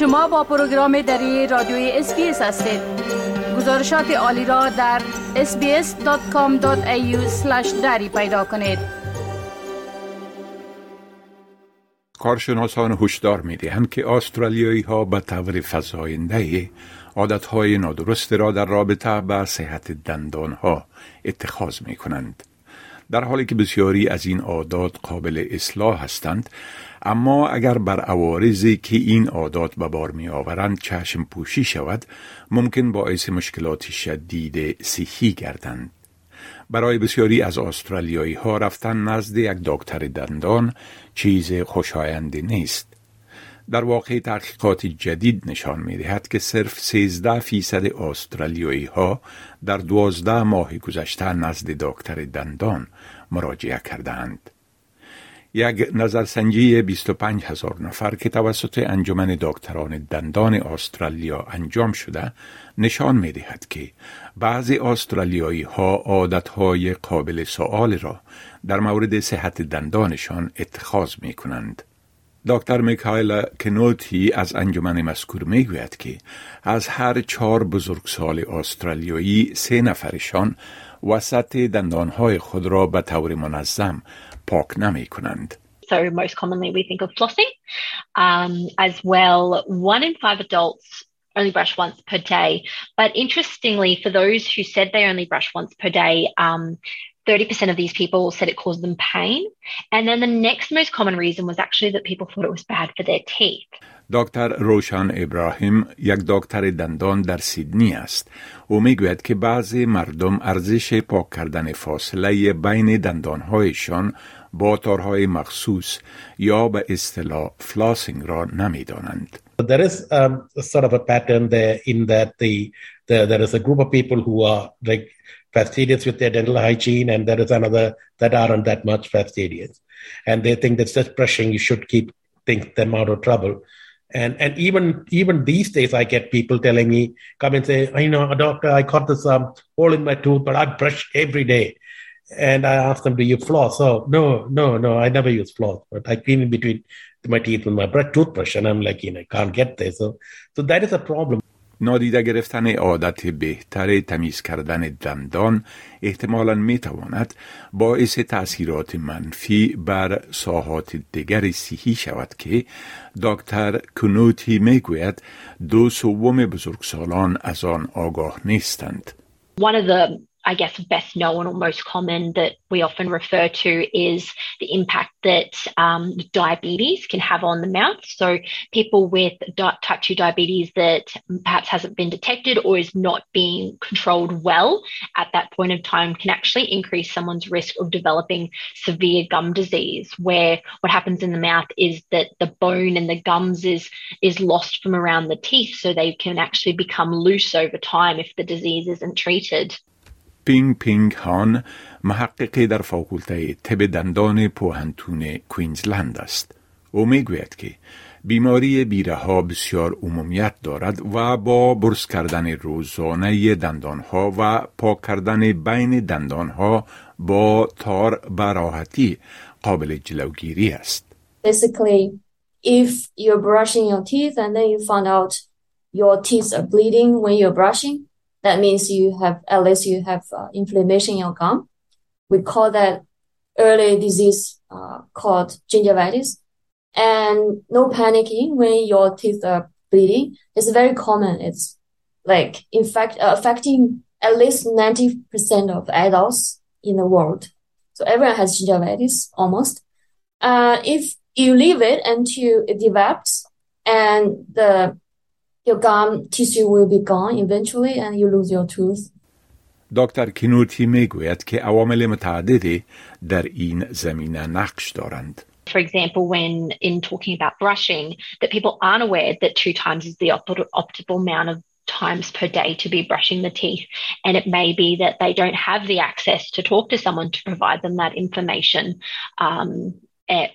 شما با پروگرام دری رادیوی اسپیس هستید گزارشات عالی را در sbs.com.au دری پیدا کنید کارشناسان هشدار می دهند که استرالیایی ها به طور فضاینده عادت نادرست را در رابطه با صحت دندان ها اتخاذ می کنند. در حالی که بسیاری از این عادات قابل اصلاح هستند اما اگر بر عوارضی که این عادات به بار می آورند چشم پوشی شود ممکن باعث مشکلات شدید صحی گردند. برای بسیاری از استرالیایی ها رفتن نزد یک دکتر دندان چیز خوشایندی نیست. در واقع تحقیقات جدید نشان می دهد که صرف 13 فیصد استرالیایی ها در 12 ماه گذشته نزد دکتر دندان مراجعه کردند. یک نظرسنجی 25 هزار نفر که توسط انجمن دکتران دندان استرالیا انجام شده نشان می دهد که بعضی استرالیایی ها عادت قابل سوال را در مورد صحت دندانشان اتخاذ می کنند. دکتر میکایل کنوتی از انجمن مذکور میگوید که از هر چهار بزرگسال استرالیایی سه نفرشان وسط دندانهای خود را به طور منظم پاک نمی کنند. So most commonly we think of flossing. Um, as well, one in five adults only brush once per day. But interestingly, for those who said they only brush once per day, um, 30% of these people said it caused them pain. And then the next most common reason was actually that people thought it was bad for their teeth. دکتر روشان ابراهیم یک دکتر دندان در سیدنی است او میگوید که بعضی مردم ارزش پاک کردن فاصله بین دندانهایشان با تارهای مخصوص یا به اصطلاح فلاسینگ را نمیدانند. There is um, sort of a pattern there in that the, the there is a group of people who are like fastidious with their dental hygiene, and there is another that aren't that much fastidious, and they think that just brushing you should keep think them out of trouble. And and even even these days, I get people telling me, come and say, you know, doctor, I caught this um, hole in my tooth, but I brush every day. And I ask them, do you floss? Oh, no, no, no, I never use floss, but I clean in between my teeth with my toothbrush. And I'm like, you know, I can't get there. So, so that is a problem. نادیده گرفتن عادت بهتر تمیز کردن دندان احتمالا می تواند باعث تأثیرات منفی بر ساحات دیگر شود که دکتر کنوتی می گوید دو سوم بزرگسالان از آن آگاه نیستند. One of the I guess, best known or most common that we often refer to is the impact that um, diabetes can have on the mouth. So, people with type 2 diabetes that perhaps hasn't been detected or is not being controlled well at that point of time can actually increase someone's risk of developing severe gum disease, where what happens in the mouth is that the bone and the gums is, is lost from around the teeth. So, they can actually become loose over time if the disease isn't treated. پینگ پینگ هان محققی در فاکولته طب دندان پوهنتون کوینزلند است. او می‌گوید که بیماری بیره ها بسیار عمومیت دارد و با برس کردن روزانه دندان ها و پاک کردن بین دندان ها با تار براحتی قابل جلوگیری است. Basically, if you're brushing your teeth and then you find out your teeth are bleeding when you're brushing, that means you have at least you have uh, inflammation in your gum. We call that early disease uh, called gingivitis. And no panicking when your teeth are bleeding. It's very common. It's like in fact uh, affecting at least 90% of adults in the world. So everyone has gingivitis almost. Uh, if you leave it until it develops and the your gum tissue will be gone eventually and you lose your tooth. دکتر کینوتی میگوید که عوامل متعددی در این زمینه نقش دارند. For example, when in talking about brushing, that people aren't aware that two times is the optimal amount of times per day to be brushing the teeth. And it may be that they don't have the access to talk to someone to provide them that information. Um,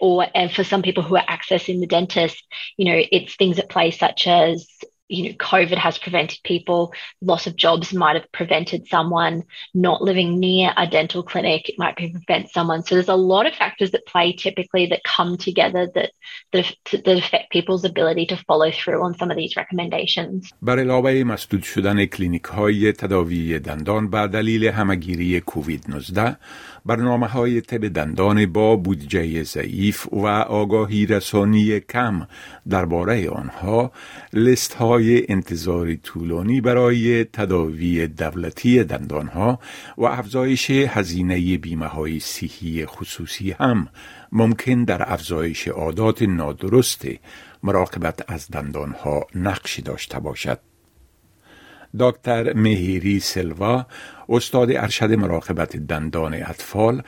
or and for some people who are accessing the dentist, you know, it's things at play such as you know, COVID has prevented people, loss of jobs might have prevented someone not living near a dental clinic, it might prevent someone. So there's a lot of factors that play typically that come together that, that, that affect people's ability to follow through on some of these recommendations. بر علاوه مسدود شدن کلینیک های تداوی دندان به دلیل همگیری کووید 19 برنامه های طب دندان با بودجه ضعیف و آگاهی رسانی کم درباره آنها لیست های انتظاری طولانی برای تداوی دولتی دندان ها و افزایش هزینه بیمه های صحی خصوصی هم ممکن در افزایش عادات نادرست مراقبت از دندان ها نقشی داشته باشد. دکتر مهیری سلوا استاد ارشد مراقبت دندان اطفال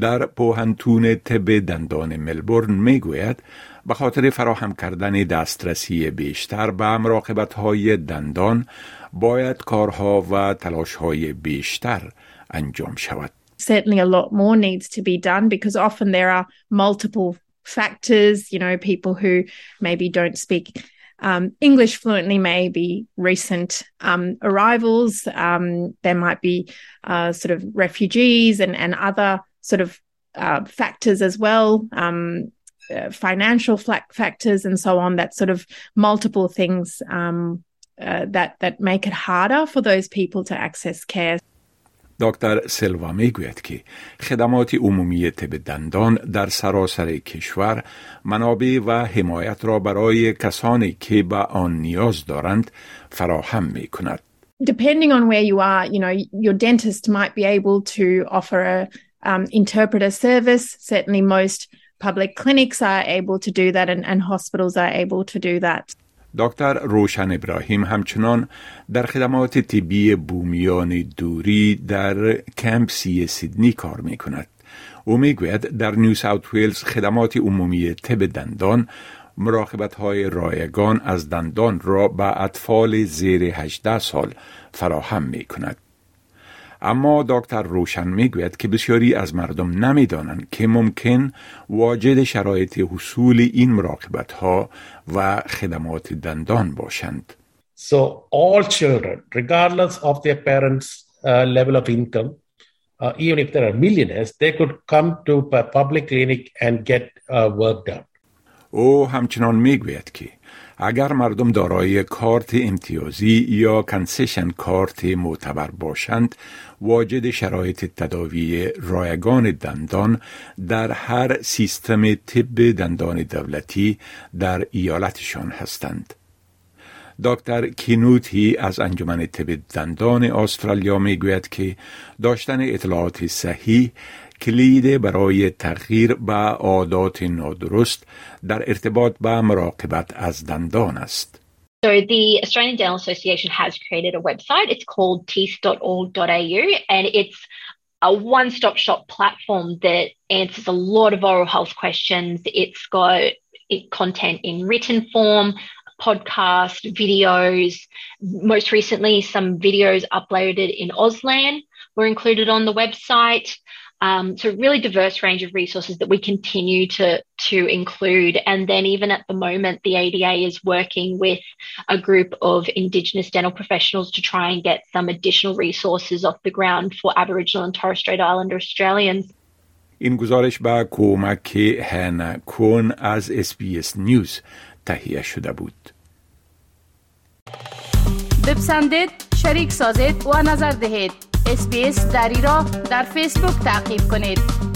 در پوهنتون طب دندان ملبورن می‌گوید به خاطر فراهم کردن دسترسی بیشتر به مراقبت های دندان باید کارها و تلاش های بیشتر انجام شود. Certainly a lot more needs to be done because often there are multiple factors, you know, people who maybe don't speak um, English fluently may be recent um, arrivals. Um, there might be uh, sort of refugees and, and other sort of uh, factors as well, um, uh, financial factors and so on. That sort of multiple things um, uh, that that make it harder for those people to access care. دکتر سلوا میگوید که خدمات عمومی طب دندان در سراسر کشور منابع و حمایت را برای کسانی که به آن نیاز دارند فراهم می کند. Depending on where you are, you know, your dentist might be able to offer a um, interpreter service. Certainly most public clinics are able to do that and, and hospitals are able to do that. دکتر روشن ابراهیم همچنان در خدمات طبی بومیان دوری در کمپسی سیدنی کار می کند. او می گوید در نیو ساوت ویلز خدمات عمومی طب دندان مراقبت های رایگان از دندان را به اطفال زیر 18 سال فراهم می کند. اما دکتر روشن می‌گوید که بسیاری از مردم نمی‌دانند که ممکن واجد شرایط حصول این مراقبت ها و خدمات دندان باشند. So all children, regardless of their parents' uh, level of income, uh, even if they are millionaires, they could come to a public clinic and get uh, work done. او همچنان می‌گوید که اگر مردم دارای کارت امتیازی یا کنسیشن کارت معتبر باشند واجد شرایط تداوی رایگان دندان در هر سیستم طب دندان دولتی در ایالتشان هستند. دکتر کینوتی از انجمن طب دندان استرالیا می‌گوید که داشتن اطلاعات صحیح کلید برای تغییر به عادات نادرست در ارتباط به مراقبت از دندان است. So the Australian Dental Association has created a website. It's called teeth.org.au and it's a one-stop shop platform that answers a lot of oral health questions. It's got content in written form, podcast, videos. Most recently, some videos uploaded in Auslan were included on the website. Um, so really diverse range of resources that we continue to to include. And then even at the moment, the ADA is working with a group of Indigenous dental professionals to try and get some additional resources off the ground for Aboriginal and Torres Strait Islander Australians. این گزارش با کمک هن کون از اس نیوز تهیه شده بود. بپسندید، شریک سازید و نظر دهید. اسپیس دری را در فیسبوک تعقیب کنید